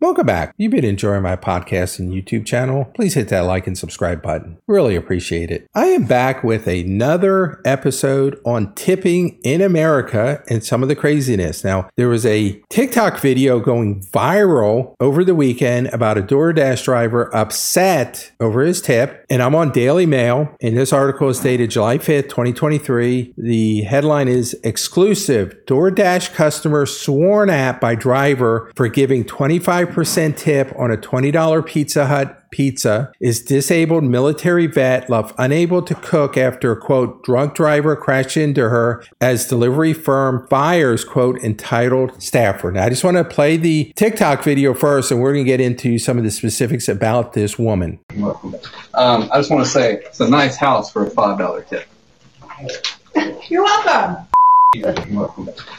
Welcome back. You've been enjoying my podcast and YouTube channel. Please hit that like and subscribe button. Really appreciate it. I am back with another episode on tipping in America and some of the craziness. Now, there was a TikTok video going viral over the weekend about a DoorDash driver upset over his tip, and I'm on Daily Mail, and this article is dated July 5th, 2023. The headline is Exclusive DoorDash customer sworn at by driver for giving 25 5% tip on a $20 Pizza Hut pizza is disabled military vet left unable to cook after a quote drunk driver crashed into her as delivery firm fires quote entitled staffer now i just want to play the tiktok video first and we're going to get into some of the specifics about this woman Um, I just want to say it's a nice house for a five dollar tip. You're welcome.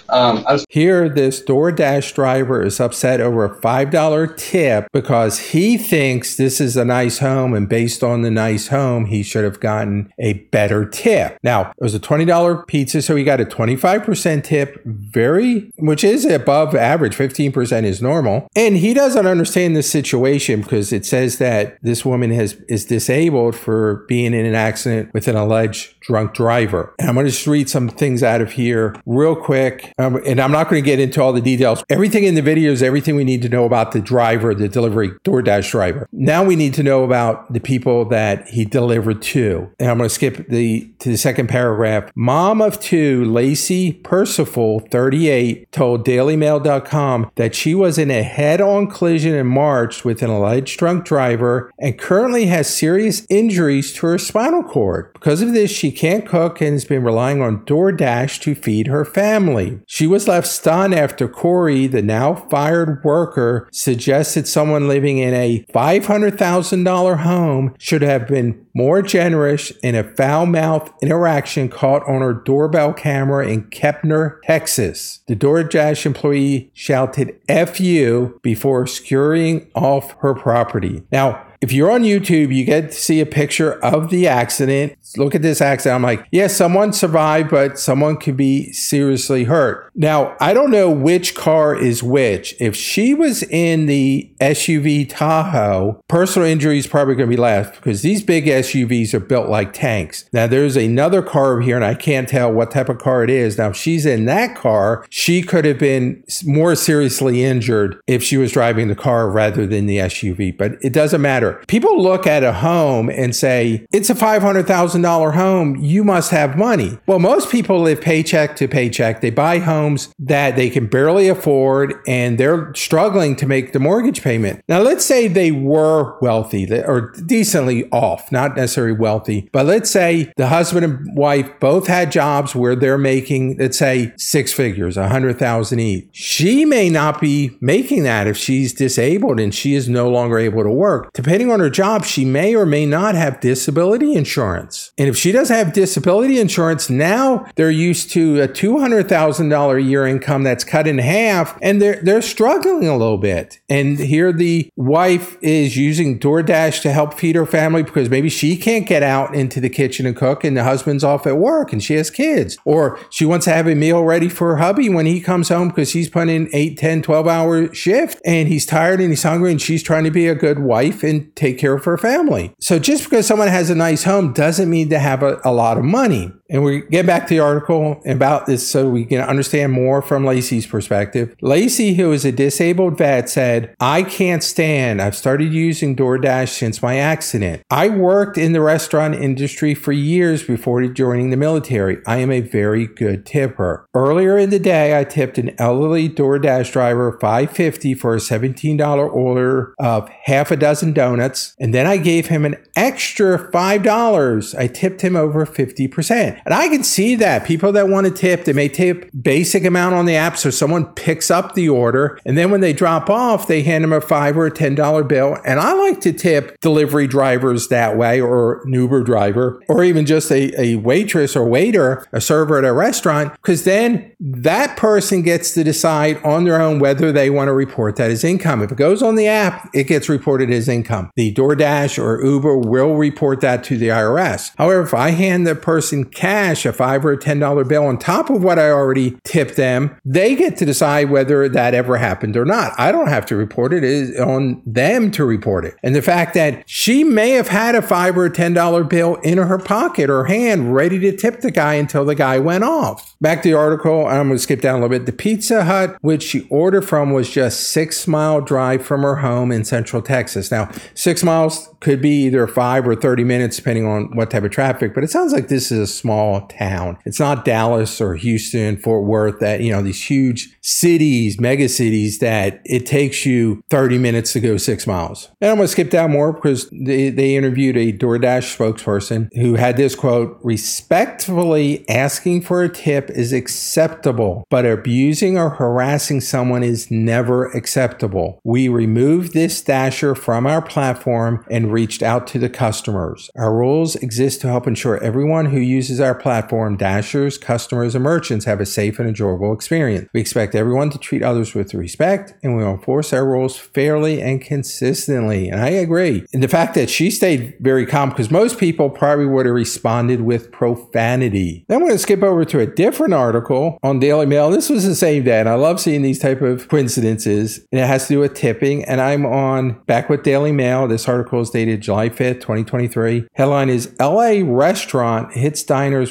Um, just Here, this DoorDash driver is upset over a $5 tip because he thinks this is a nice home, and based on the nice home, he should have gotten a better tip. Now, it was a $20 pizza, so he got a 25% tip, very, which is above average. 15% is normal. And he doesn't understand the situation because it says that this woman has is disabled for being in an accident with an alleged drunk driver. And I'm going to just read some things out of here real quick. Um, and I'm not going to get into all the details. Everything in the video is everything we need to know about the driver, the delivery DoorDash driver. Now we need to know about the people that he delivered to. And I'm going to skip the to the second paragraph. Mom of two, Lacey Percival, 38, told DailyMail.com that she was in a head-on collision in March with an alleged drunk driver and currently has serious injuries to her spinal cord. Because of this, she can't cook and has been relying on DoorDash to feed her family. She was left stunned after Corey, the now fired worker, suggested someone living in a $500,000 home should have been more generous in a foul mouthed interaction caught on her doorbell camera in Kempner, Texas. The DoorDash employee shouted F you before scurrying off her property. Now, if you're on YouTube, you get to see a picture of the accident. Look at this accident. I'm like, yeah, someone survived, but someone could be seriously hurt. Now, I don't know which car is which. If she was in the SUV Tahoe, personal injury is probably going to be less because these big SUVs are built like tanks. Now, there's another car here, and I can't tell what type of car it is. Now, if she's in that car, she could have been more seriously injured if she was driving the car rather than the SUV, but it doesn't matter. People look at a home and say, it's a $500,000 home. You must have money. Well, most people live paycheck to paycheck. They buy homes that they can barely afford and they're struggling to make the mortgage payment. Now, let's say they were wealthy or decently off, not necessarily wealthy, but let's say the husband and wife both had jobs where they're making, let's say, six figures, a hundred thousand each. She may not be making that if she's disabled and she is no longer able to work. Depending on her job, she may or may not have disability insurance. And if she doesn't have disability insurance, now they're used to a $200,000 a year income that's cut in half and they're, they're struggling a little bit. And here the wife is using DoorDash to help feed her family because maybe she can't get out into the kitchen and cook and the husband's off at work and she has kids. Or she wants to have a meal ready for her hubby when he comes home because he's putting in 8, 10, 12 hour shift and he's tired and he's hungry and she's trying to be a good wife and take care of her family. So just because someone has a nice home doesn't mean to have a, a lot of money. And we get back to the article about this so we can understand more from Lacey's perspective. Lacey, who is a disabled vet, said, I can't stand. I've started using DoorDash since my accident. I worked in the restaurant industry for years before joining the military. I am a very good tipper. Earlier in the day, I tipped an elderly DoorDash driver 550 for a $17 order of half a dozen donuts, and then I gave him an extra $5. I tipped him over 50%. And I can see that people that want to tip, they may tip basic amount on the app so someone picks up the order. And then when they drop off, they hand them a five or a $10 bill. And I like to tip delivery drivers that way or an Uber driver or even just a, a waitress or waiter, a server at a restaurant, because then that person gets to decide on their own whether they want to report that as income. If it goes on the app, it gets reported as income. The DoorDash or Uber will report that to the IRS. However, if I hand the person cash, a five or a $10 bill on top of what I already tipped them, they get to decide whether that ever happened or not. I don't have to report it. It is on them to report it. And the fact that she may have had a five or a $10 bill in her pocket or hand ready to tip the guy until the guy went off. Back to the article, I'm going to skip down a little bit. The Pizza Hut, which she ordered from, was just six mile drive from her home in Central Texas. Now, six miles could be either five or 30 minutes, depending on what type of traffic, but it sounds like this is a small town. It's not Dallas or Houston, Fort Worth, that, you know, these huge cities, mega cities that it takes you 30 minutes to go six miles. And I'm going to skip down more because they, they interviewed a DoorDash spokesperson who had this quote respectfully asking for a tip is acceptable, but abusing or harassing someone is never acceptable. We removed this dasher from our platform and reached out to the customers. Our rules exist to help ensure everyone who uses our platform, dashers, customers, and merchants, have a safe and enjoyable experience. We expect everyone to treat others with respect, and we enforce our rules fairly and consistently. And I agree. And the fact that she stayed very calm, because most people probably would have responded with profanity. Then I'm going to skip over to a different article on Daily Mail. This was the same day, and I love seeing these type of coincidences. And it has to do with tipping. And I'm on back with Daily Mail. This article is dated July 5th, 2023. Headline is LA restaurant hits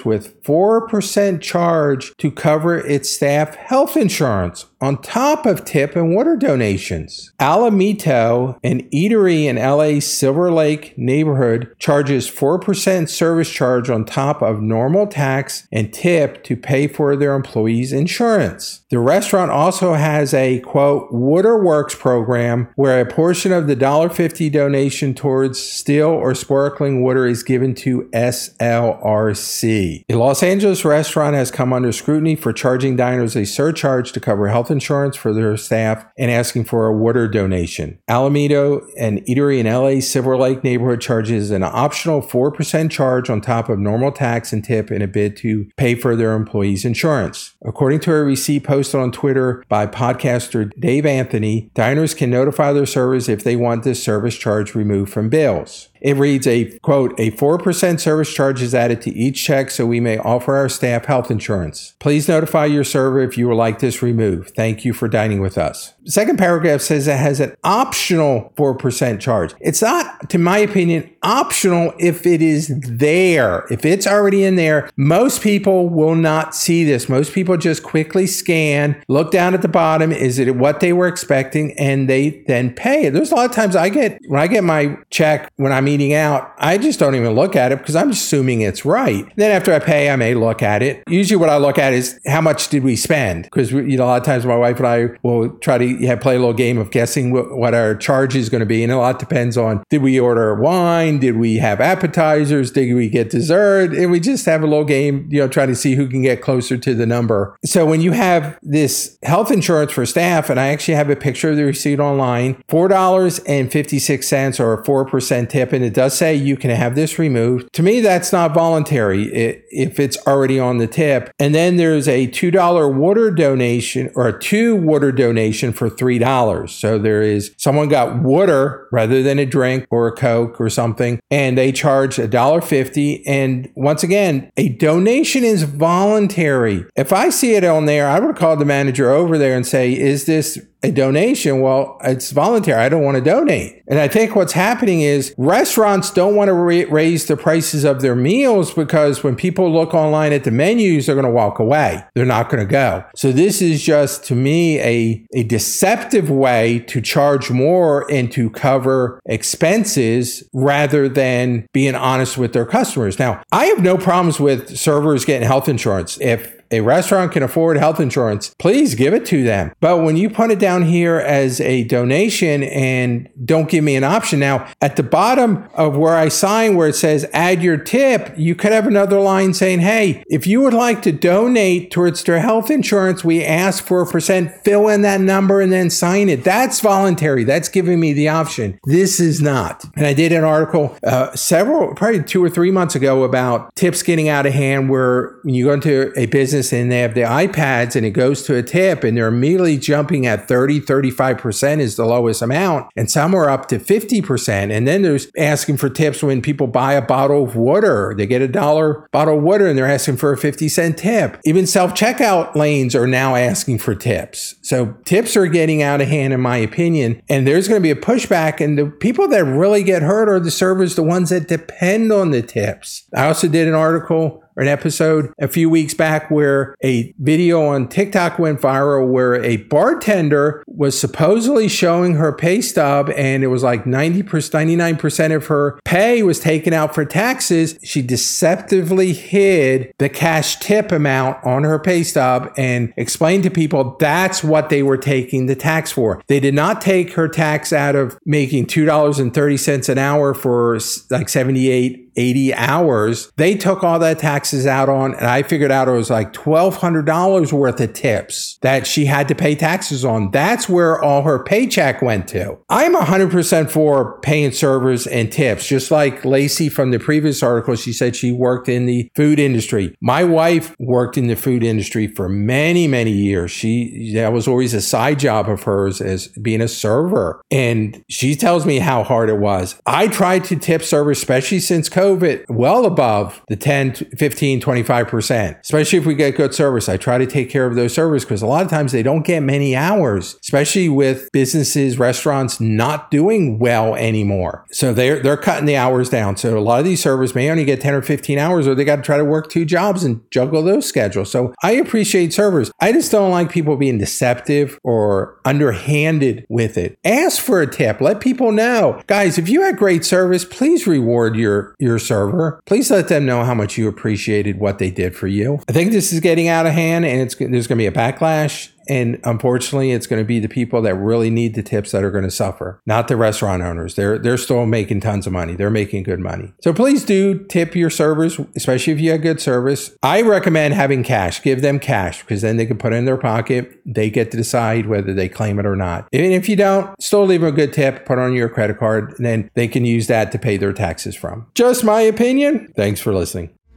with 4% charge to cover its staff health insurance on top of tip and water donations. Alimento, an eatery in LA's Silver Lake neighborhood, charges 4% service charge on top of normal tax and tip to pay for their employees' insurance. The restaurant also has a quote Waterworks program where a portion of the $1.50 donation towards still or sparkling water is given to SLRC. A Los Angeles restaurant has come under scrutiny for charging diners a surcharge to cover health insurance for their staff and asking for a water donation. Alimento, an eatery in LA's Silver Lake neighborhood, charges an optional 4% charge on top of normal tax and tip in a bid to pay for their employees' insurance. According to a receipt posted on Twitter by podcaster Dave Anthony, diners can notify their servers if they want this service charge removed from bills. It reads a quote, a 4% service charge is added to each check so we may offer our staff health insurance. Please notify your server if you would like this removed. Thank you for dining with us. Second paragraph says it has an optional 4% charge. It's not, to my opinion, optional if it is there. If it's already in there, most people will not see this. Most people just quickly scan, look down at the bottom, is it what they were expecting, and they then pay. it. There's a lot of times I get, when I get my check when I'm eating out, I just don't even look at it because I'm assuming it's right. Then after I pay, I may look at it. Usually what I look at is how much did we spend? Because, you know, a lot of times my wife and I will try to play a little game of guessing what, what our charge is going to be. And a lot depends on did we order wine? Did we have appetizers? Did we get dessert? And we just have a little game, you know, trying to see who can get closer to the number. So when you have this health insurance for staff, and I actually have a picture of the receipt online, $4.56 or a 4% tip, and it does say you can have this removed. To me, that's not voluntary if it's already on the tip. And then there's a $2 water donation or a two water donation for $3. So there is someone got water rather than a drink or a Coke or something, and they charge $1.50. And once again, a donation is voluntary. If I see it on there, I would call the manager over there and say, Is this a donation, well, it's voluntary. I don't want to donate. And I think what's happening is restaurants don't want to ra- raise the prices of their meals because when people look online at the menus, they're going to walk away. They're not going to go. So this is just to me a, a deceptive way to charge more and to cover expenses rather than being honest with their customers. Now, I have no problems with servers getting health insurance. If a restaurant can afford health insurance, please give it to them. But when you put it down here as a donation and don't give me an option, now at the bottom of where I sign, where it says add your tip, you could have another line saying, hey, if you would like to donate towards their health insurance, we ask for a percent, fill in that number and then sign it. That's voluntary. That's giving me the option. This is not. And I did an article uh, several, probably two or three months ago about tips getting out of hand where when you go into a business and they have the iPads and it goes to a tip and they're immediately jumping at 30, 35% is the lowest amount. And some are up to 50%. And then there's asking for tips when people buy a bottle of water. They get a dollar bottle of water and they're asking for a 50 cent tip. Even self checkout lanes are now asking for tips. So tips are getting out of hand, in my opinion. And there's going to be a pushback. And the people that really get hurt are the servers, the ones that depend on the tips. I also did an article or an episode a few weeks back where a video on TikTok went viral where a bartender was supposedly showing her pay stub and it was like 90%, 99% of her pay was taken out for taxes. She deceptively hid the cash tip amount on her pay stub and explained to people that's what they were taking the tax for. They did not take her tax out of making $2.30 an hour for like 78 80 hours. They took all that taxes out on, and I figured out it was like $1,200 worth of tips that she had to pay taxes on. That's where all her paycheck went to. I'm 100% for paying servers and tips, just like Lacey from the previous article. She said she worked in the food industry. My wife worked in the food industry for many, many years. She, that was always a side job of hers as being a server. And she tells me how hard it was. I tried to tip servers, especially since COVID well above the 10, 15, 25%, especially if we get good service. I try to take care of those servers because a lot of times they don't get many hours, especially with businesses, restaurants not doing well anymore. So they're, they're cutting the hours down. So a lot of these servers may only get 10 or 15 hours or they got to try to work two jobs and juggle those schedules. So I appreciate servers. I just don't like people being deceptive or underhanded with it. Ask for a tip. Let people know. Guys, if you had great service, please reward your, your server, please let them know how much you appreciated what they did for you. I think this is getting out of hand and it's there's going to be a backlash and unfortunately, it's going to be the people that really need the tips that are going to suffer, not the restaurant owners. They're they're still making tons of money. They're making good money. So please do tip your servers, especially if you have good service. I recommend having cash. Give them cash because then they can put it in their pocket. They get to decide whether they claim it or not. And if you don't, still leave them a good tip. Put on your credit card, and then they can use that to pay their taxes from. Just my opinion. Thanks for listening.